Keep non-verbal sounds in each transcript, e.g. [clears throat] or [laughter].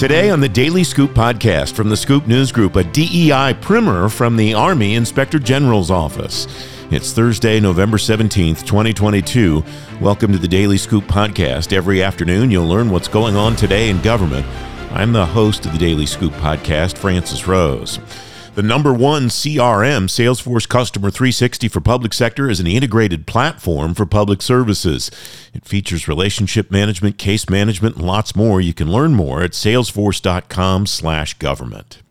Today on the Daily Scoop podcast from the Scoop News Group, a DEI primer from the Army Inspector General's office. It's Thursday, November 17th, 2022. Welcome to the Daily Scoop podcast. Every afternoon, you'll learn what's going on today in government. I'm the host of the Daily Scoop podcast, Francis Rose. The number one CRM, Salesforce Customer 360 for public sector, is an integrated platform for public services. It features relationship management, case management, and lots more. You can learn more at salesforce.com/government.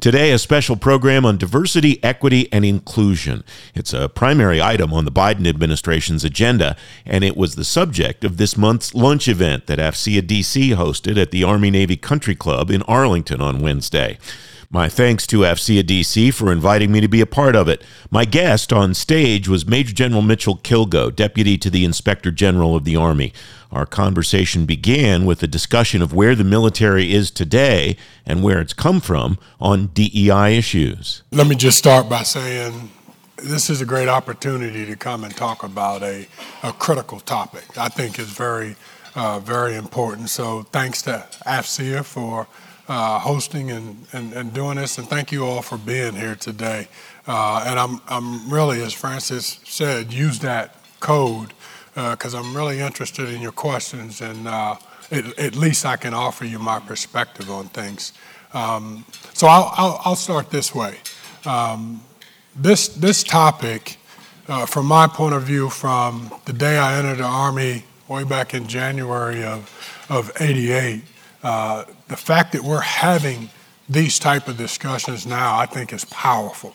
Today, a special program on diversity, equity, and inclusion. It's a primary item on the Biden administration's agenda, and it was the subject of this month's lunch event that AFCEA DC hosted at the Army Navy Country Club in Arlington on Wednesday. My thanks to AFCEA DC for inviting me to be a part of it. My guest on stage was Major General Mitchell Kilgo, Deputy to the Inspector General of the Army. Our conversation began with a discussion of where the military is today and where it's come from on DEI issues. Let me just start by saying this is a great opportunity to come and talk about a, a critical topic. I think is very, uh, very important. So thanks to AFCEA for uh, hosting and, and, and, doing this, and thank you all for being here today. Uh, and I'm, I'm really, as Francis said, use that code because uh, I'm really interested in your questions, and uh, it, at least I can offer you my perspective on things. Um, so I'll, I'll, I'll, start this way. Um, this, this topic, uh, from my point of view, from the day I entered the Army way back in January of, of 88, uh, the fact that we're having these type of discussions now, I think, is powerful.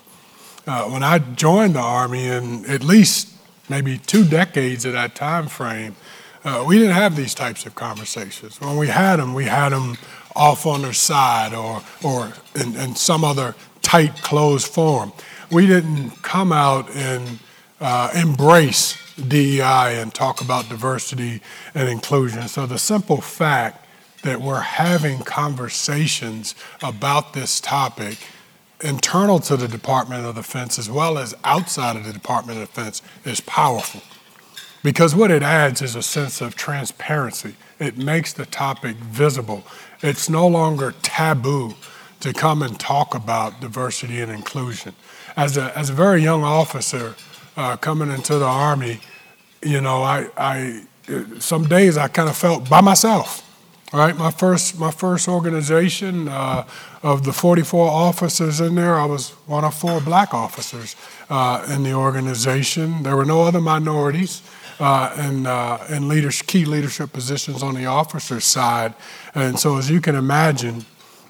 Uh, when I joined the Army, in at least maybe two decades of that time frame, uh, we didn't have these types of conversations. When we had them, we had them off on their side or, or in, in some other tight, closed form. We didn't come out and uh, embrace DEI and talk about diversity and inclusion. So the simple fact that we're having conversations about this topic internal to the Department of Defense as well as outside of the Department of Defense is powerful. Because what it adds is a sense of transparency. It makes the topic visible. It's no longer taboo to come and talk about diversity and inclusion. As a, as a very young officer uh, coming into the Army, you know, I, I, some days I kind of felt by myself. All right, my first my first organization uh, of the 44 officers in there, I was one of four black officers uh, in the organization. There were no other minorities uh, in uh, in leadership, key leadership positions on the officer side, and so as you can imagine.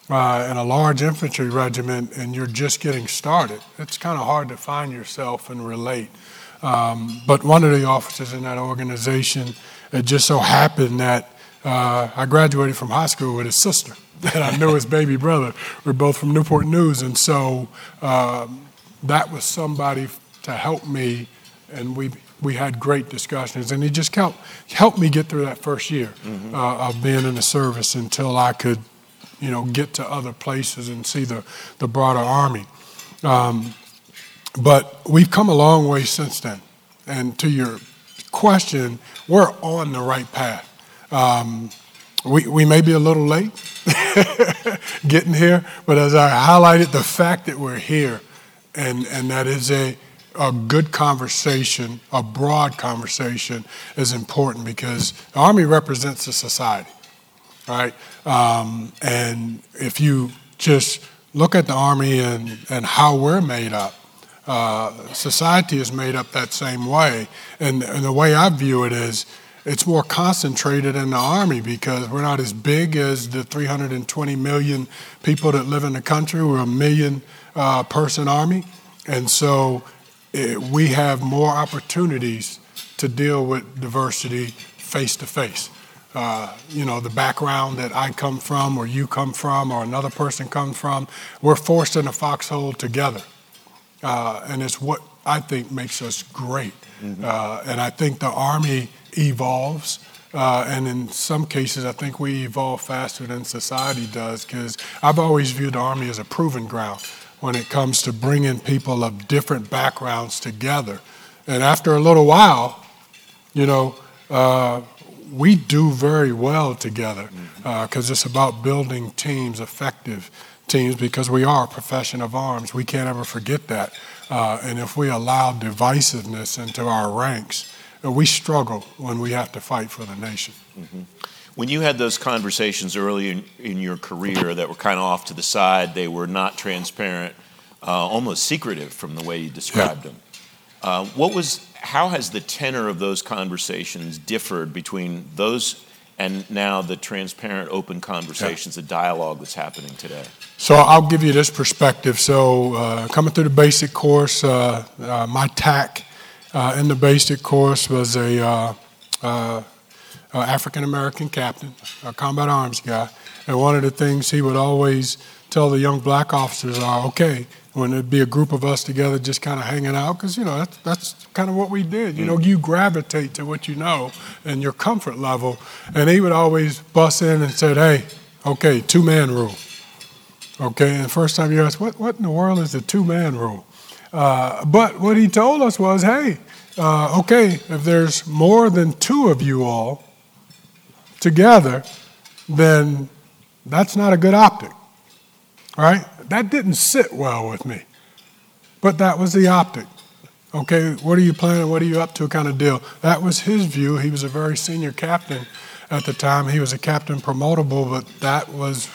Uh, in a large infantry regiment, and you're just getting started, it's kind of hard to find yourself and relate. Um, but one of the officers in that organization, it just so happened that uh, I graduated from high school with his sister, [laughs] and I knew his baby brother. We're both from Newport News, and so um, that was somebody to help me, and we we had great discussions, and he just helped helped me get through that first year mm-hmm. uh, of being in the service until I could, you know, get to other places and see the the broader army. Um, but we've come a long way since then, and to your question, we're on the right path. Um, we, we may be a little late [laughs] getting here, but as I highlighted, the fact that we're here and, and that is a, a good conversation, a broad conversation, is important because the Army represents a society, right? Um, and if you just look at the Army and, and how we're made up, uh, society is made up that same way. And, and the way I view it is, it's more concentrated in the Army because we're not as big as the 320 million people that live in the country. We're a million uh, person Army. And so it, eh, we have more opportunities to deal with diversity face to face. you know, the background that I come from, or you come from, or another person comes from, we're forced in a foxhole together. Uh, and it's what I think makes us great. Mm-hmm. Uh, and I think the Army evolves. Uh, and in some cases, I think we evolve faster than society does because I've always viewed the Army as a proving ground when it comes to bringing people of different backgrounds together. And after a little while, you know, uh, we do very well together because uh, it's about building teams, effective teams, because we are a profession of arms. We can't ever forget that. Uh, and if we allow divisiveness into our ranks, uh, we struggle when we have to fight for the nation. Mm-hmm. When you had those conversations early in, in, your career that were kind of off to the side, they were not transparent, uh, almost secretive from the way you described yeah. them. Uh, what was how has the tenor of those conversations differed between those and now the transparent, open conversations, yeah. the dialogue that's happening today? So I'll give you this perspective. So uh, coming through the basic course, uh, uh, my TAC uh, in the basic course was a uh, uh, African American captain, a combat arms guy, and one of the things he would always tell the young black officers are, okay, when there'd be a group of us together just kind of hanging out because you know that's, that's kind of what we did. You know you gravitate to what you know and your comfort level. And he would always bust in and said hey okay two man rule. Okay and the first time you asked what, what in the world is the two man rule? Uh, but what he told us was hey uh, okay if there's more than two of you all together then that's not a good optic right that didn't sit well with me. But that was the optic. Okay, what are you planning? What are you up to? Kind of deal. That was his view. He was a very senior captain at the time. He was a captain promotable, but that was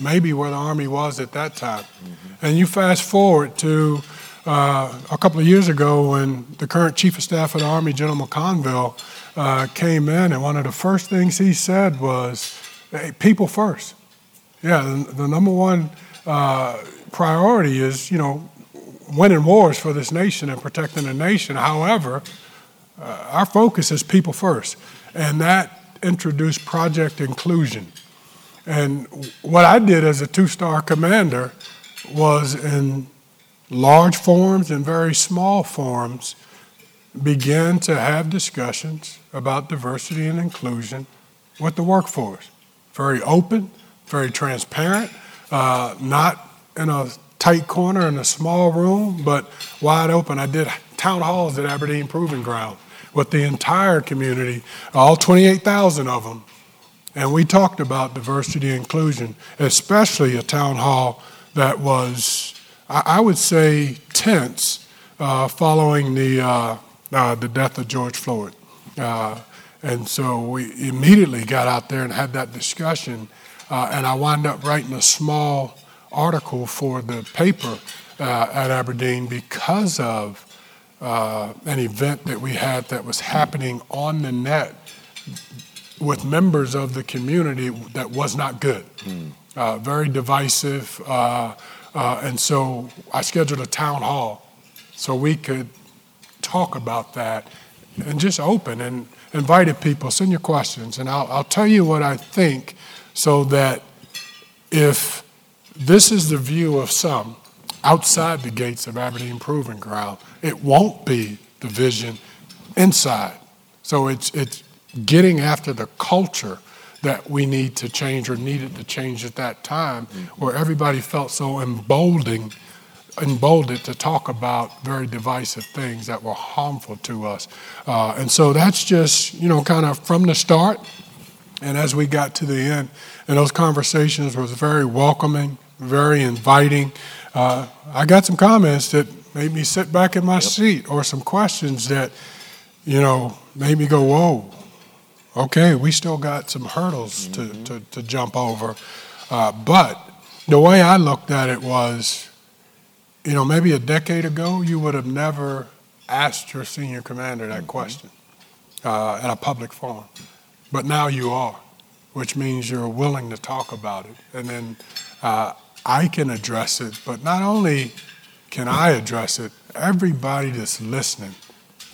maybe where the Army was at that time. Mm-hmm. And you fast forward to uh, a couple of years ago when the current Chief of Staff of the Army, General McConville, uh, came in, and one of the first things he said was, hey, people first. Yeah, the, the number one uh, priority is, you know, winning wars for this nation and protecting the nation. However, uh, our focus is people first, and that introduced project inclusion. And what I did as a two star commander was in large forums and very small forums begin to have discussions about diversity and inclusion with the workforce. Very open, very transparent, uh, not in a tight corner in a small room, but wide open. I did town halls at Aberdeen Proving Ground with the entire community, all 28,000 of them. And we talked about diversity and inclusion, especially a town hall that was, I would say, tense uh, following the, uh, uh, the death of George Floyd. Uh, and so we immediately got out there and had that discussion uh, and I wind up writing a small article for the paper uh, at Aberdeen because of uh, an event that we had that was happening on the net with members of the community that was not good, mm. very divisive. Uh, uh, and so I scheduled a town hall so we could talk about that and just open and invited people, send your questions, and I'll, I'll tell you what I think so that if this is the view of some outside the gates of Aberdeen Proving Ground, it won't be the vision inside. So it's, it's getting after the culture that we need to change or needed to change at that time, where everybody felt so emboldened, emboldened to talk about very divisive things that were harmful to us. Uh, and so that's just, you know, kind of from the start, and as we got to the end, and those conversations was very welcoming, very inviting. Uh, I got some comments that made me sit back in my yep. seat, or some questions that, you know, made me go, "Whoa, okay, we still got some hurdles mm-hmm. to, to, to, jump over." Uh, but the way I looked at it was, you know, maybe a decade ago, you would have never asked your senior commander that mm-hmm. question uh, in a public forum. But now you are, which means you're willing to talk about it. And then uh, I can address it, but not only can I address it, everybody that's listening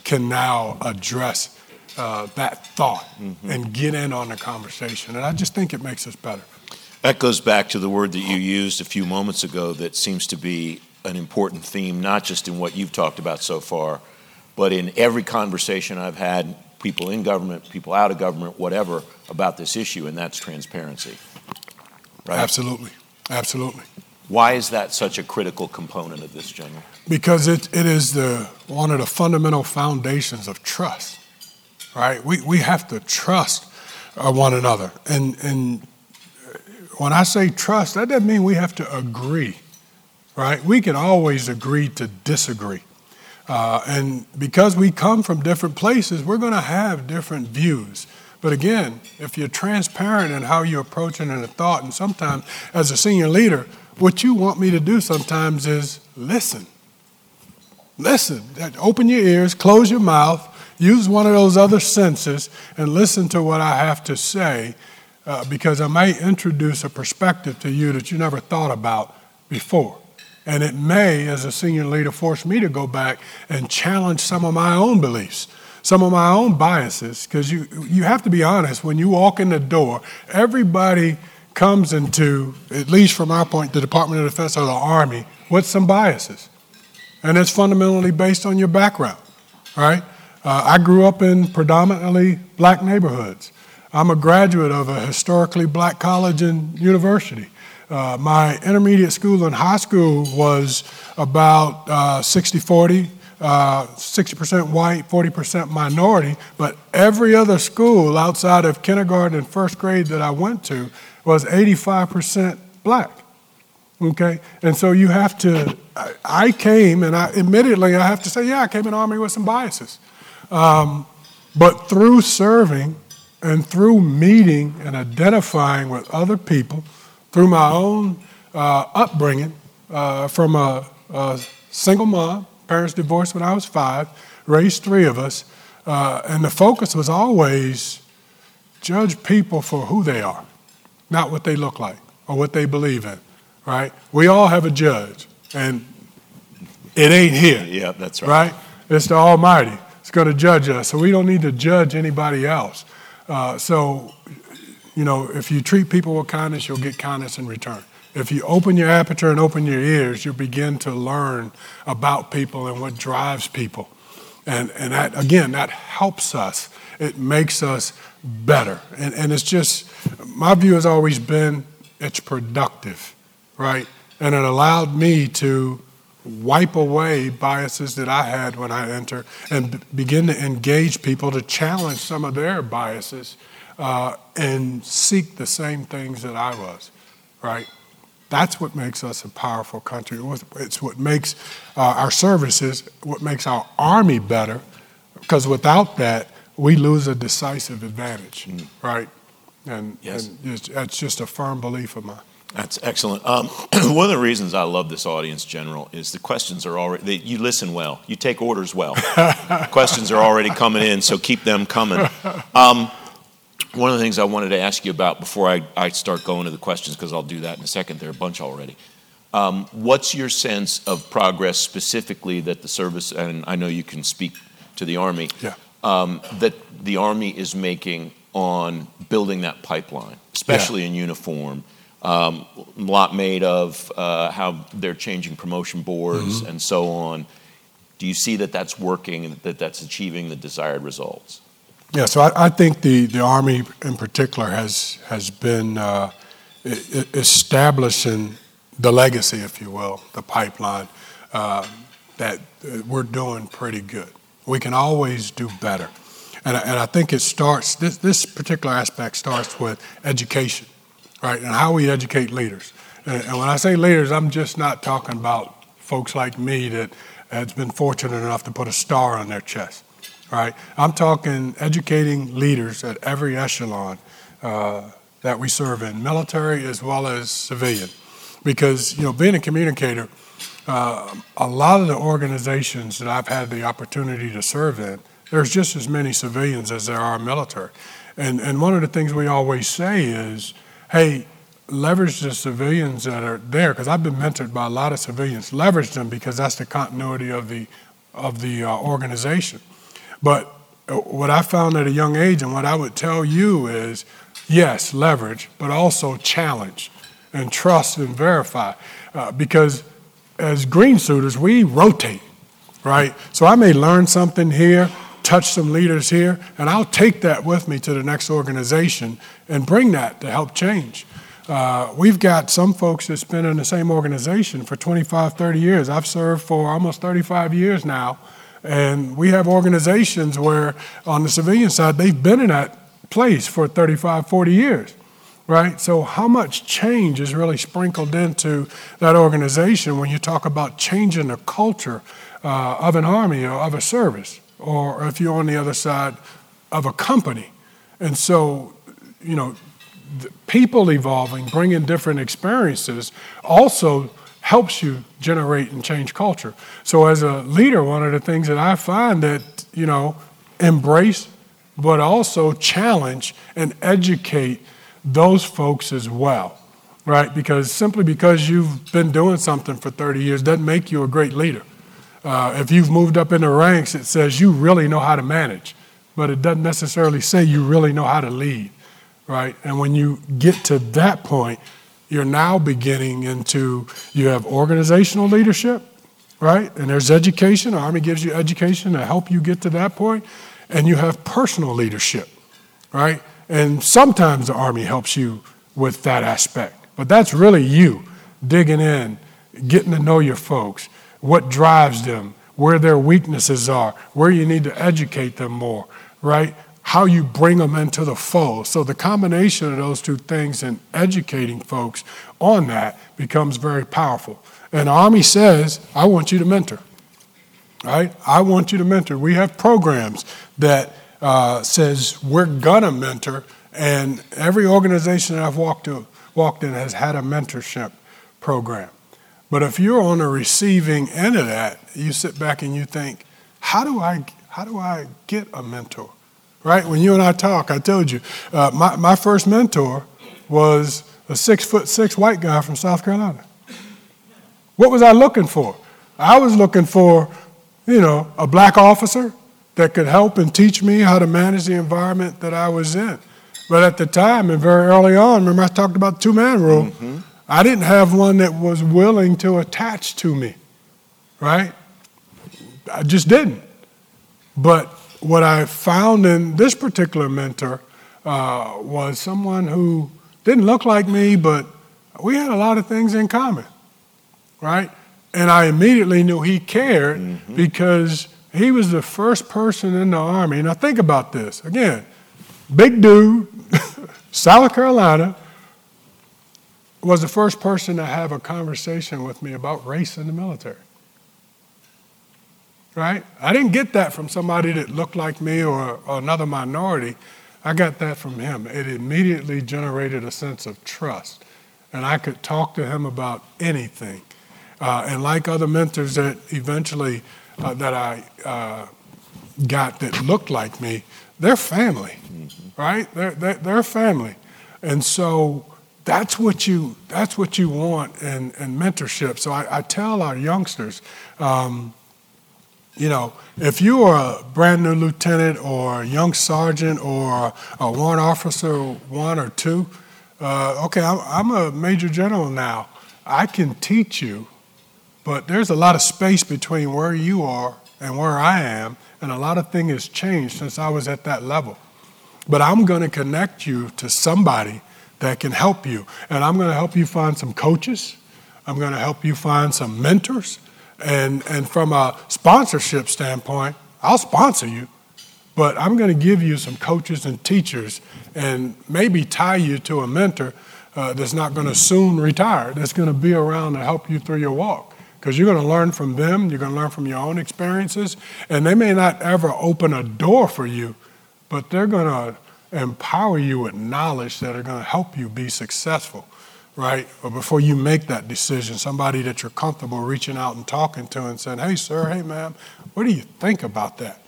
can now address uh, that thought mm-hmm. and get in on the conversation. And I just think it makes us better. That goes back to the word that you used a few moments ago that seems to be an important theme, not just in what you've talked about so far, but in every conversation I've had people in government, people out of government, whatever, about this issue, and that's transparency. Right? Absolutely. Absolutely. Why is that such a critical component of this, General? Because it, it is the, one of the fundamental foundations of trust. right? We, we have to trust uh, one another. And, and when I say trust, that doesn't mean we have to agree, right? We can always agree to disagree. Uh, and because we come from different places, we're going to have different views. But again, if you're transparent in how you're approaching a thought, and sometimes as a senior leader, what you want me to do sometimes is listen. Listen. Open your ears, close your mouth, use one of those other senses, and listen to what I have to say uh, because I may introduce a perspective to you that you never thought about before. And it may, as a senior leader, force me to go back and challenge some of my own beliefs, some of my own biases, because you, you have to be honest. When you walk in the door, everybody comes into, at least from our point, the Department of Defense or the Army, with some biases. And it's fundamentally based on your background, right? Uh, I grew up in predominantly black neighborhoods. I'm a graduate of a historically black college and university. Uh, my intermediate school and high school was about uh, 60 40, uh, 60% white, 40% minority, but every other school outside of kindergarten and first grade that I went to was 85% black. Okay? And so you have to, I came, and I admittedly, I have to say, yeah, I came in the Army with some biases. Um, but through serving and through meeting and identifying with other people, through my own uh, upbringing uh, from a, a, single mom, parents divorced when I was five, raised three of us, uh, and the focus was always judge people for who they are, not what they look like or what they believe in, right? We all have a judge, and it ain't here. Yeah, that's right. Right? It's the Almighty. It's going to judge us, so we don't need to judge anybody else. Uh, so you know, if you treat people with kindness, you'll get kindness in return. If you open your aperture and open your ears, you'll begin to learn about people and what drives people. And, and that, again, that helps us. It makes us better. And, and it's just, my view has always been it's productive, right? And it allowed me to wipe away biases that I had when I enter and begin to engage people to challenge some of their biases uh, and seek the same things that I was, right? That's what makes us a powerful country. It's what makes uh, our services, what makes our army better, because without that, we lose a decisive advantage, mm. right? And, yes. and it's, it's, just a firm belief of mine. That's excellent. Um, [clears throat] one of the reasons I love this audience, General, is the questions are already, they, you listen well, you take orders well. [laughs] questions are already coming in, so keep them coming. Um, one of the things I wanted to ask you about before I, I start going to the questions, because I'll do that in a second, there are a bunch already. Um, what's your sense of progress specifically that the service, and I know you can speak to the Army, yeah. um, that the Army is making on building that pipeline, especially yeah. in uniform? Um, a lot made of uh, how they're changing promotion boards mm-hmm. and so on. Do you see that that's working and that that's achieving the desired results? Yeah, so I, I, think the, the Army in particular has, has been uh, establishing the legacy, if you will, the pipeline, uh, that we're doing pretty good. We can always do better. And, and I think it starts, this, this particular aspect starts with education, right, and how we educate leaders. And, and when I say leaders, I'm just not talking about folks like me that has been fortunate enough to put a star on their chest right? I'm talking educating leaders at every echelon uh, that we serve in, military as well as civilian. Because, you know, being a communicator, uh, a lot of the organizations that I've had the opportunity to serve in, there's just as many civilians as there are military. And, and one of the things we always say is, hey, leverage the civilians that are there, because I've been mentored by a lot of civilians, leverage them because that's the continuity of the, of the uh, organization. But uh, what I found at a young age, and what I would tell you is yes, leverage, but also challenge and trust and verify. Uh, because as green suiters, we rotate, right? So I may learn something here, touch some leaders here, and I'll take that with me to the next organization and bring that to help change. Uh, we've got some folks that's been in the same organization for 25, 30 years. I've served for almost 35 years now And we have organizations where, on the civilian side, they've been in that place for 35, 40 years, right? So, how much change is really sprinkled into that organization when you talk about changing the culture uh, of an army or of a service, or if you're on the other side of a company? And so, you know, people evolving, bringing different experiences, also helps you generate and change culture. So as a leader, one of the things that I find that, you know, embrace, but also challenge and educate those folks as well, right? Because simply because you've been doing something for 30 years doesn't make you a great leader. Uh, if you've moved up in the ranks, it says you really know how to manage, but it doesn't necessarily say you really know how to lead, right? And when you get to that point, you're now beginning into you have organizational leadership, right? And there's education. Army gives you education to help you get to that. And you have personal leadership, right? And sometimes the Army helps you with that aspect. But that's really you digging in, getting to know your folks, what drives them, where their weaknesses are, where you need to educate them more, right? How you bring them into the fold. So the combination of those two things and educating folks on that becomes very powerful. And Army says, I want you to mentor. Right? I want you to mentor. We have programs that uh, says we're gonna mentor, and every organization that I've walked to, walked in has had a mentorship program. But if you're on the receiving end of that, you sit back and you think, how do I how do I get a mentor? Right? When you and I talk, I told you, uh, my, my first mentor was a six foot six white guy from South Carolina. What was I looking for? I was looking for, you know, a black officer that could help and teach me how to manage the environment that I was in. But at the time and very early on, remember I talked about the two man rule, mm-hmm. I didn't have one that was willing to attach to me, right? I just didn't. But what I found in this particular mentor uh, was someone who didn't look like me, but we had a lot of things in common, right? And I immediately knew he cared mm-hmm. because he was the first person in the Army. Now, think about this again big dude, [laughs] South Carolina, was the first person to have a conversation with me about race in the military right? I didn't get that from somebody that looked like me or, or another minority. I got that from him. It immediately generated a sense of trust. And I could talk to him about anything. Uh, and like other mentors that eventually uh, that I uh, got that looked like me, they're family, mm-hmm. right? They're, they're, they're, family. And so that's what you, that's what you want in, in mentorship. So I, I tell our youngsters, um, you know, if you are a brand new lieutenant or a young sergeant or a warrant officer one or two, uh, okay, I'm, a major general now. I can teach you, but there's a lot of space between where you are and where I am, and a lot of things has changed since I was at that level. But I'm going to connect you to somebody that can help you, and I'm going to help you find some coaches. I'm going to help you find some mentors. And, and from a sponsorship standpoint, I'll sponsor you, but I'm going to give you some coaches and teachers and maybe tie you to a mentor uh, that's not going to soon retire, that's going to be around to help you through your walk. Because you're going to learn from them, you're going to learn from your own experiences, and they may not ever open a door for you, but they're going to empower you with knowledge that are going to help you be successful right? Or before you make that decision, somebody that you're comfortable reaching out and talking to and saying, hey, sir, hey, ma'am, what do you think about that?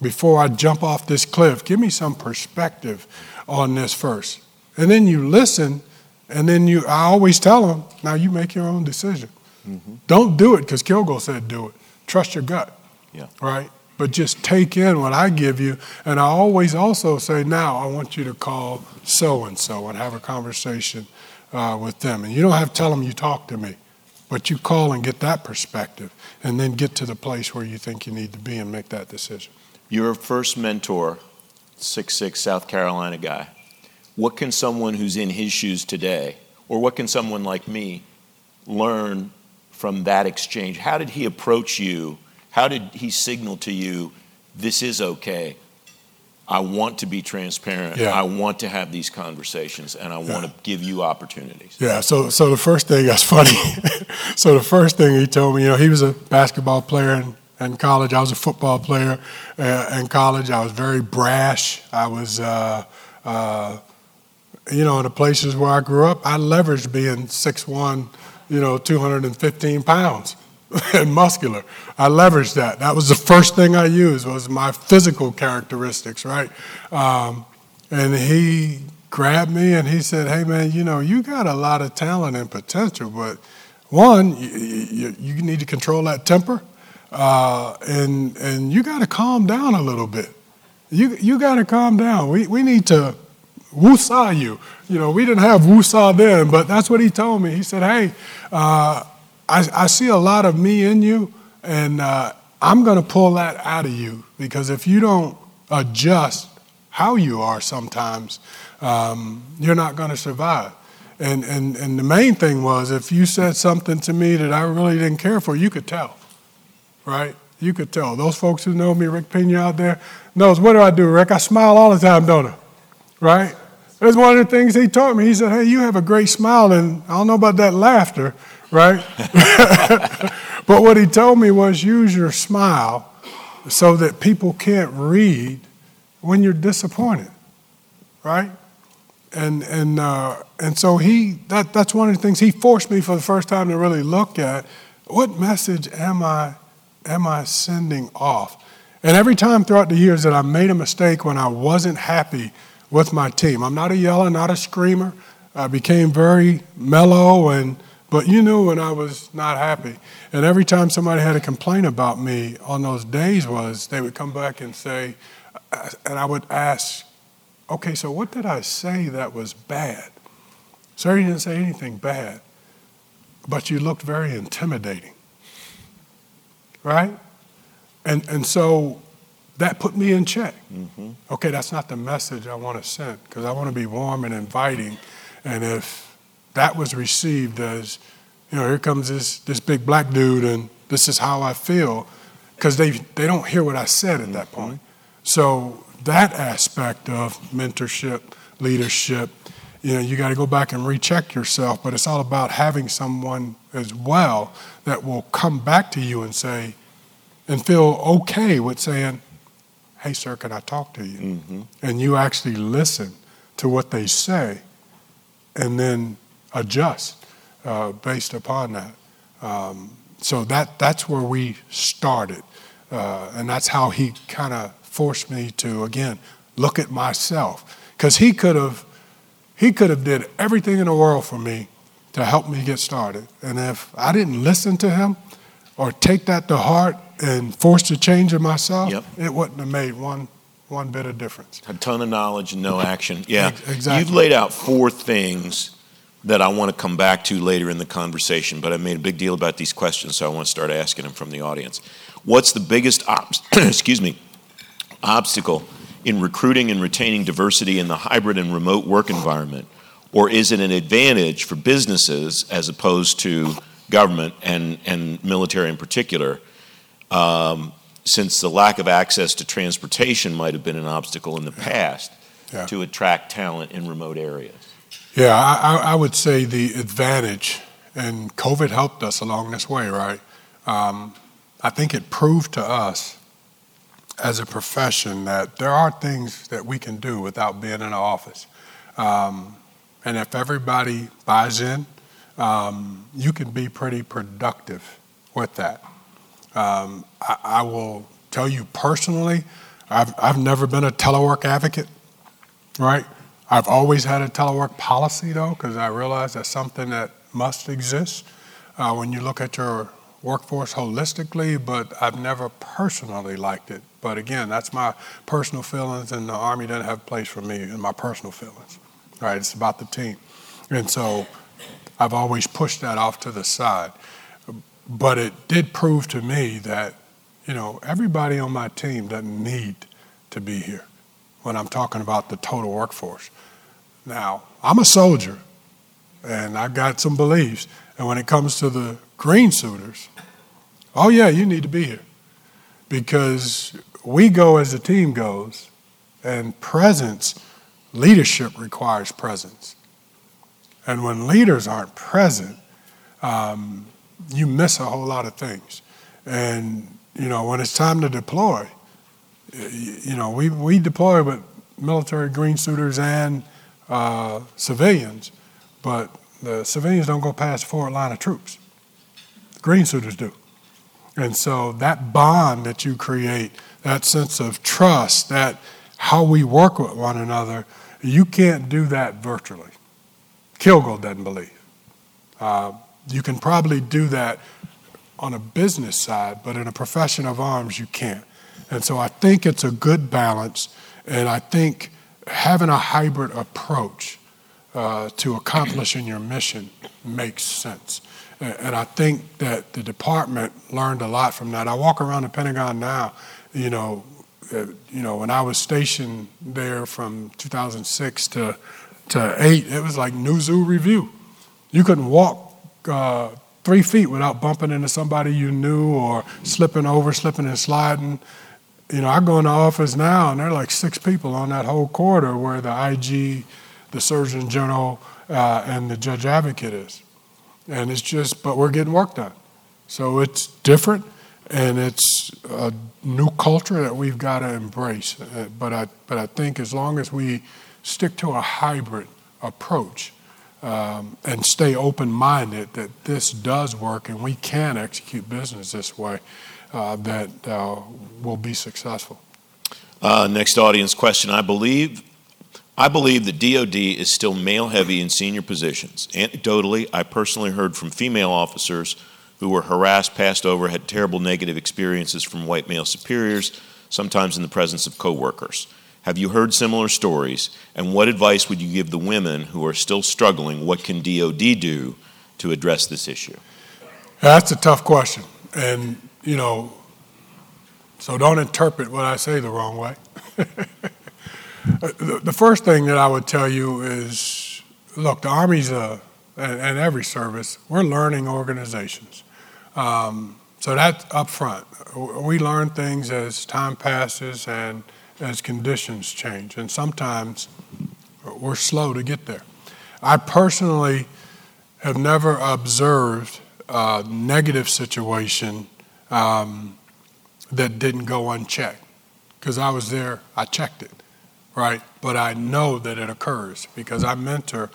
Before I jump off this cliff, give me some perspective on this first. And then you listen, and then you, I always tell them, now you make your own decision. Mm-hmm. Don't do it because Kilgo said do it. Trust your gut. Yeah. Right? But just take in what I give you. And I always also say, now I want you to call so and so and have a conversation uh, with them. And you don't have to tell them you talk to me, but you call and get that perspective and then get to the place where you think you need to be and make that decision. Your first mentor, six-six South Carolina guy. What can someone who's in his shoes today, or what can someone like me learn from that exchange? How did he approach you? How did he signal to you, this is okay? I want to be transparent. Yeah. I want to have these conversations, and I want to give you opportunities. Yeah, so so the first thing [laughs] that's funny. so the first thing he told me, you know, he was a basketball player in, in college. I was a football player uh, in college. I was very brash. I was, uh, uh, you know, in the places where I grew up, I leveraged being 6'1", you know, 215 pounds [laughs] and muscular. I leveraged that. That was the first thing I used was my physical characteristics, right? Um, and he grabbed me and he said, "Hey man, you know you got a lot of talent and potential, but one, you, you, you need to control that temper, uh, and and you got to calm down a little bit. You you got to calm down. We we need to woosah you. You know, we didn't have woosah then, but that's what he told me. He said, "Hey, uh, I I see a lot of me in you, and uh, I'm going to pull that out of you because if you don't adjust how you are sometimes, um, you're not going to survive. And, and, and the main thing was if you said something to me that I really didn't care for, you could tell, right? You could tell. Those folks who know me, Rick Pena out there, knows what do I do, Rick? I smile all the time, don't I? Right? That's one of the things he taught me. He said, hey, you have a great smile, and I don't know about that laughter, right? [laughs] but what he told me was use your smile so that people can't read when you're disappointed, right? And and uh, and so he that that's one of the things he forced me for the first time to really look at what message am I am I sending off? And every time throughout the years that I made a mistake when I wasn't happy with my team, I'm not a yeller, not a screamer. I became very mellow and but you knew when I was not happy. And every time somebody had a complaint about me on those days was they would come back and say, and I would ask, okay, so what did I say that was bad? Sir, you didn't say anything bad, but you looked very intimidating. Right? And, and so that put me in check. Mm-hmm. Okay, that's not the message I want to send because I want to be warm and inviting. And if that was received as, you know, here comes this, this big black dude and this is how I feel, because they, they don't hear what I said at that point. So that aspect of mentorship, leadership, you know, you got to go back and recheck yourself, but it's all about having someone as well that will come back to you and say, and feel okay with saying, hey, sir, can I talk to you? Mm-hmm. And you actually listen to what they say and then adjust uh, based upon that. Um, so that, that's where we started. Uh, and that's how he kind of forced me to, again, look at myself. Because he could have he could have did everything in the world for me to help me get started. And if I didn't listen to him or take that to heart and force a change in myself, Yep. it wouldn't have made one, one bit of difference. A ton of knowledge and no action. Yeah. Exactly. You've laid out four things that I want to come back to later in the conversation, but I made a big deal about these questions, so I want to start asking them from the audience. What's the biggest obs- [clears throat] excuse me, obstacle in recruiting and retaining diversity in the hybrid and remote work environment? Or is it an advantage for businesses as opposed to government and, and military in particular? Um, since the lack of access to transportation might have been an obstacle in the past Yeah. to attract talent in remote areas. Yeah, I, I would say the advantage, and COVID helped us along this way, right? Um, I think it proved to us as a profession that there are things that we can do without being in an office. Um, and if everybody buys in, um, you can be pretty productive with that. Um, I, I will tell you personally, I've, I've never been a telework advocate, right? I've always had a telework policy though, because I realize that's something that must exist uh, when you look at your workforce holistically, but I've never personally liked it. But again, that's my personal feelings, and the Army doesn't have a place for me in my personal feelings, right? It's about the team. And so I've always pushed that off to the side. But it did prove to me that, you know, everybody on my team doesn't need to be here when I'm talking about the total workforce. Now, I'm a soldier and I've got some beliefs. And when it comes to the green suiters, oh, yeah, you need to be here. because we go as the team goes, and presence, leadership requires presence. And when leaders aren't present, um, you miss a whole lot of things. And, you know, when it's time to deploy, you know, we, we deploy with military green suiters and uh, civilians, but the civilians don't go past the forward line of troops. The green suiters do. And so that bond that you create, that sense of trust, that how we work with one another, you can't do that virtually. Kilgo doesn't believe. Uh, you can probably do that on a business side, but in a profession of arms, you can't. And so I think it's a good balance, and I think having a hybrid approach uh, to accomplishing your mission makes sense. And I think that the department learned a lot from that. I walk around the Pentagon now, you know, uh, you know, when I was stationed there from 2006 to to eight, it was like New Zoo Revue. You couldn't walk uh, three feet without bumping into somebody you knew or slipping over, slipping and sliding. You know, I go into office now and there are like six people on that whole corridor where the IG, the Surgeon General, uh, and the Judge Advocate is. And it's just, but we're getting work done. So it's different and it's a new culture that we've got to embrace. Uh, but I, but I think as long as we stick to a hybrid approach, um, and stay open minded that this does work and we can execute business this way, uh, that uh, will be successful. Uh, next audience question. I believe. I believe the DoD is still male heavy in senior positions. Anecdotally, I personally heard from female officers who were harassed, passed over, had terrible negative experiences from white male superiors, sometimes in the presence of coworkers. Have you heard similar stories? And what advice would you give the women who are still struggling? What can DOD do to address this issue? That's a tough question. And, you know, so don't interpret what I say the wrong way. [laughs] the first thing that I would tell you is look, the Army's a, and every service, we're learning organizations. Um, so that's up front. We learn things as time passes and as conditions change. And sometimes we're slow to get there. I personally have never observed a negative situation um, that didn't go unchecked because I was there, I checked it, right? But I know that it occurs because I mentor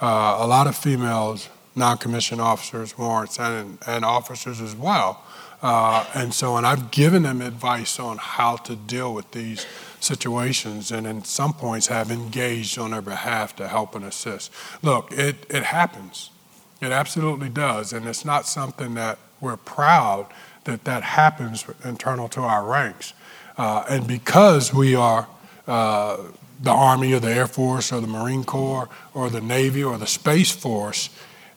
uh, a lot of females, non commissioned officers, warrants, and, and officers as well. Uh, and so, and I've given them advice on how to deal with these situations and in some points have engaged on their behalf to help and assist. Look, it, it happens. It absolutely does. And it's not something that we're proud that that happens internal to our ranks. Uh, and because we are uh, the Army or the Air Force or the Marine Corps or the Navy or the Space Force,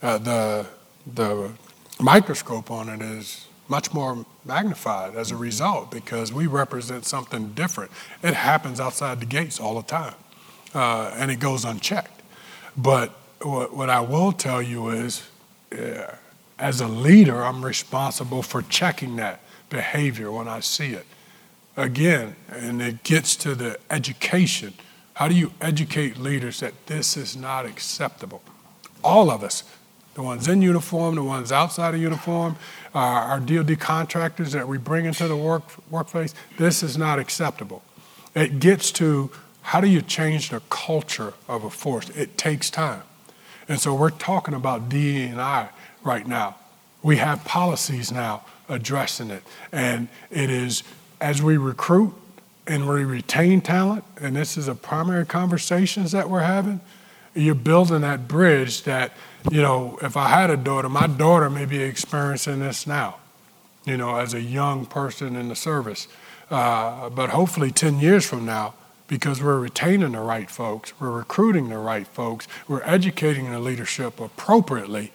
uh, the, the microscope on it is much more magnified as a result because we represent something different. It happens outside the gates all the time, uh, and it goes unchecked. But what, what I will tell you is, uh, as a leader, I'm responsible for checking that behavior when I see it. Again, and it gets to the education. How do you educate leaders that this is not acceptable? All of us, the ones in uniform, the ones outside of uniform, uh, our DoD contractors that we bring into the work, workplace, this is not acceptable. It gets to how do you change the culture of a force? It takes time. And so we're talking about DE&I right now. We have policies now addressing it. And it is as we recruit and we retain talent, and this is a primary conversations that we're having, you're building that bridge that you know, if I had a daughter, my daughter may be experiencing this now, you know, as a young person in the service. Uh, but hopefully 10 years from now, because we're retaining the right folks, we're recruiting the right folks, we're educating the leadership appropriately,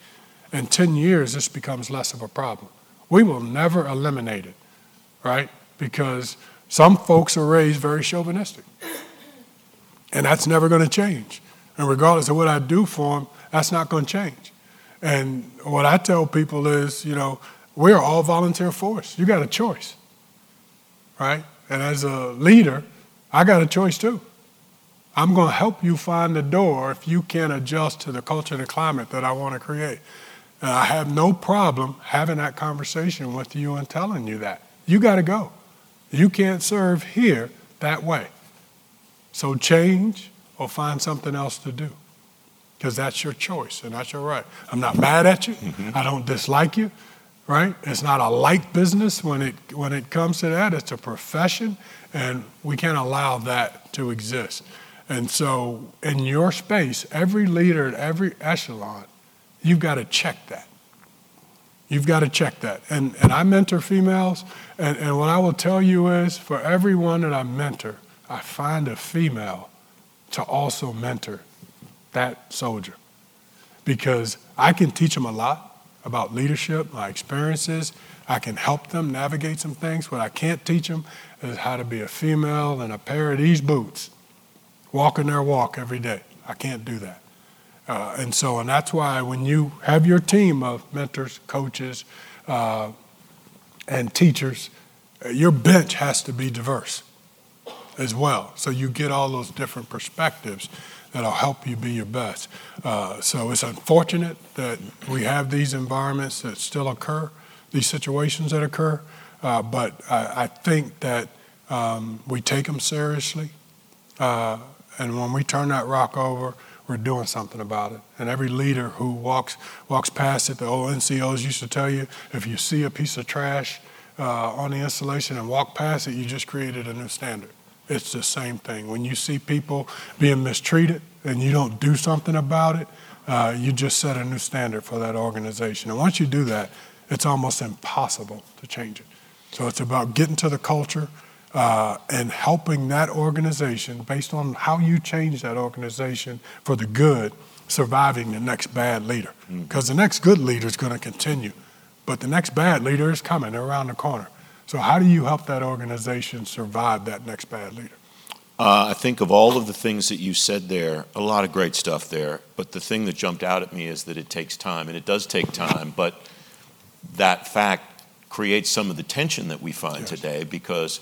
in 10 years, this becomes less of a problem. We will never eliminate it, right? Because some folks are raised very chauvinistic. And that's never going to change. And regardless of what I do for them, that's not going to change. And what I tell people is, you know, we're all volunteer force. You got a choice. right? And as a leader, I got a choice too. I'm going to help you find the door if you can adjust to the culture and the climate that I want to create. And I have no problem having that conversation with you and telling you that. You got to go. You can't serve here that way. So change or find something else to do because that's your choice and that's your right. I'm not mad at you. Mm-hmm. I don't dislike you, right? It's not a like business when it when it comes to that. It's a profession, and we can't allow that to exist. And so, in your space, every leader at every echelon, you've got to check that. You've got to check that. And, and I mentor females, and, and what I will tell you is for everyone that I mentor, I find a female to also mentor that soldier. Because I can teach them a lot about leadership, my experiences. I can help them navigate some things. What I can't teach them is how to be a female in a pair of these boots walking their walk every day. I can't do that. Uh, and so, and that's why when you have your team of mentors, coaches, uh, and teachers, uh, your bench has to be diverse as well. So you get all those different perspectives that'll help you be your best. Uh, so it's unfortunate that we have these environments that still occur, these situations that occur, uh, but I, I, think that um, we take them seriously. Uh, and when we turn that rock over, we're doing something about it. And every leader who walks walks past it, the old NCOs used to tell you, if you see a piece of trash uh, on the installation and walk past it, you just created a new standard. It's the same thing. When you see people being mistreated and you don't do something about it, uh, you just set a new standard for that organization. And once you do that, it's almost impossible to change it. So it's about getting to the culture uh, and helping that organization based on how you change that organization for the good, surviving the next bad leader. Because mm-hmm. the next good leader is going to continue, but the next bad leader is coming around the corner. So, how do you help that organization survive that next bad leader? Uh, I think of all of the things that you said there, a lot of great stuff there. But the thing that jumped out at me is that it takes time, and it does take time. But that fact creates some of the tension that we find yes. today because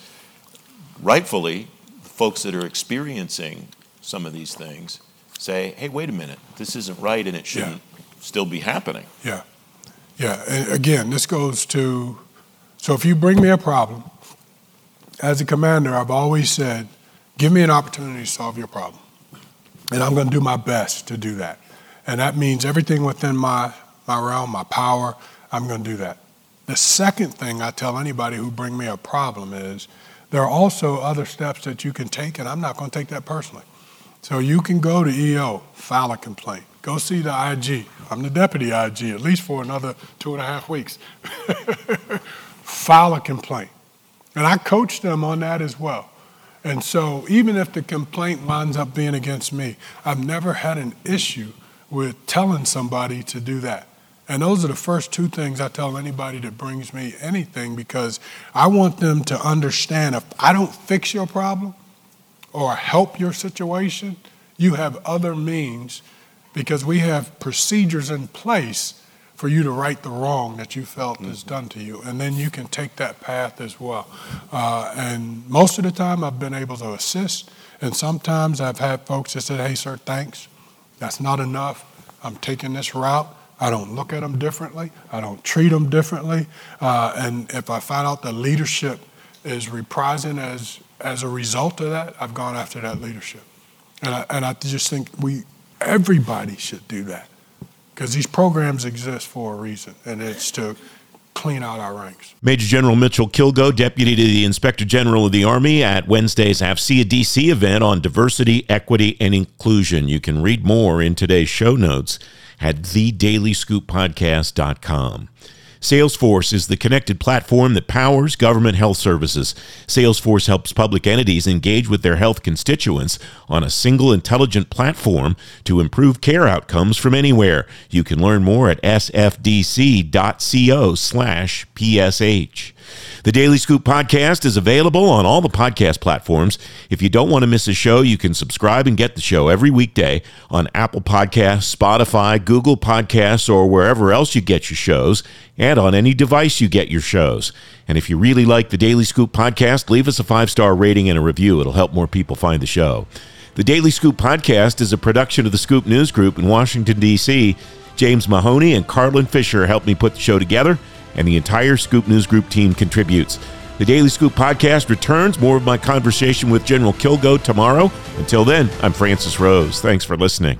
rightfully, the folks that are experiencing some of these things say, hey, wait a minute, this isn't right and it shouldn't yeah. still be happening. Yeah. Yeah. And again, this goes to so if you bring me a problem, as a commander, I've always said, give me an opportunity to solve your problem. And I'm going to do my best to do that. And that means everything within my, my realm, my power, I'm going to do that. The second thing I tell anybody who bring me a problem is there are also other steps that you can take, and I'm not going to take that personally. So you can go to EO, file a complaint. Go see the IG. I'm the deputy IG, at least for another two and a half weeks. [laughs] file a complaint. And I coach them on that as well. And so even if the complaint winds up being against me, I've never had an issue with telling somebody to do that. And those are the first two things I tell anybody that brings me anything because I want them to understand if I don't fix your problem or help your situation, you have other means because we have procedures in place for you to right the wrong that you felt mm-hmm. is done to you. And then you can take that path as well. Uh, and most of the time, I've been able to assist. And sometimes I've had folks that said, hey, sir, thanks. That's not enough. I'm taking this route. I don't look at them differently. I don't treat them differently. Uh, and if I find out the leadership is reprising as, as a result of that, I've gone after that leadership. And I, and I just think we, everybody should do that because these programs exist for a reason, and it's to clean out our ranks. Major General Mitchell Kilgo, Deputy to the Inspector General of the Army, at Wednesday's AFCEA DC event on diversity, equity, and inclusion. You can read more in today's show notes at thedailyScoopPodcast.com. Salesforce is the connected platform that powers government health services. Salesforce helps public entities engage with their health constituents on a single intelligent platform to improve care outcomes from anywhere. You can learn more at sfdc.co/psh. The Daily Scoop podcast is available on all the podcast platforms. If you don't want to miss a show, you can subscribe and get the show every weekday on Apple Podcasts, Spotify, Google Podcasts, or wherever else you get your shows, and on any device you get your shows. And if you really like the Daily Scoop podcast, leave us a five star rating and a review. It'll help more people find the show. The Daily Scoop podcast is a production of the Scoop News Group in Washington, D.C. James Mahoney and Carlin Fisher helped me put the show together, and the entire Scoop News Group team contributes. The Daily Scoop podcast returns. More of my conversation with General Kilgo tomorrow. Until then, I'm Francis Rose. Thanks for listening.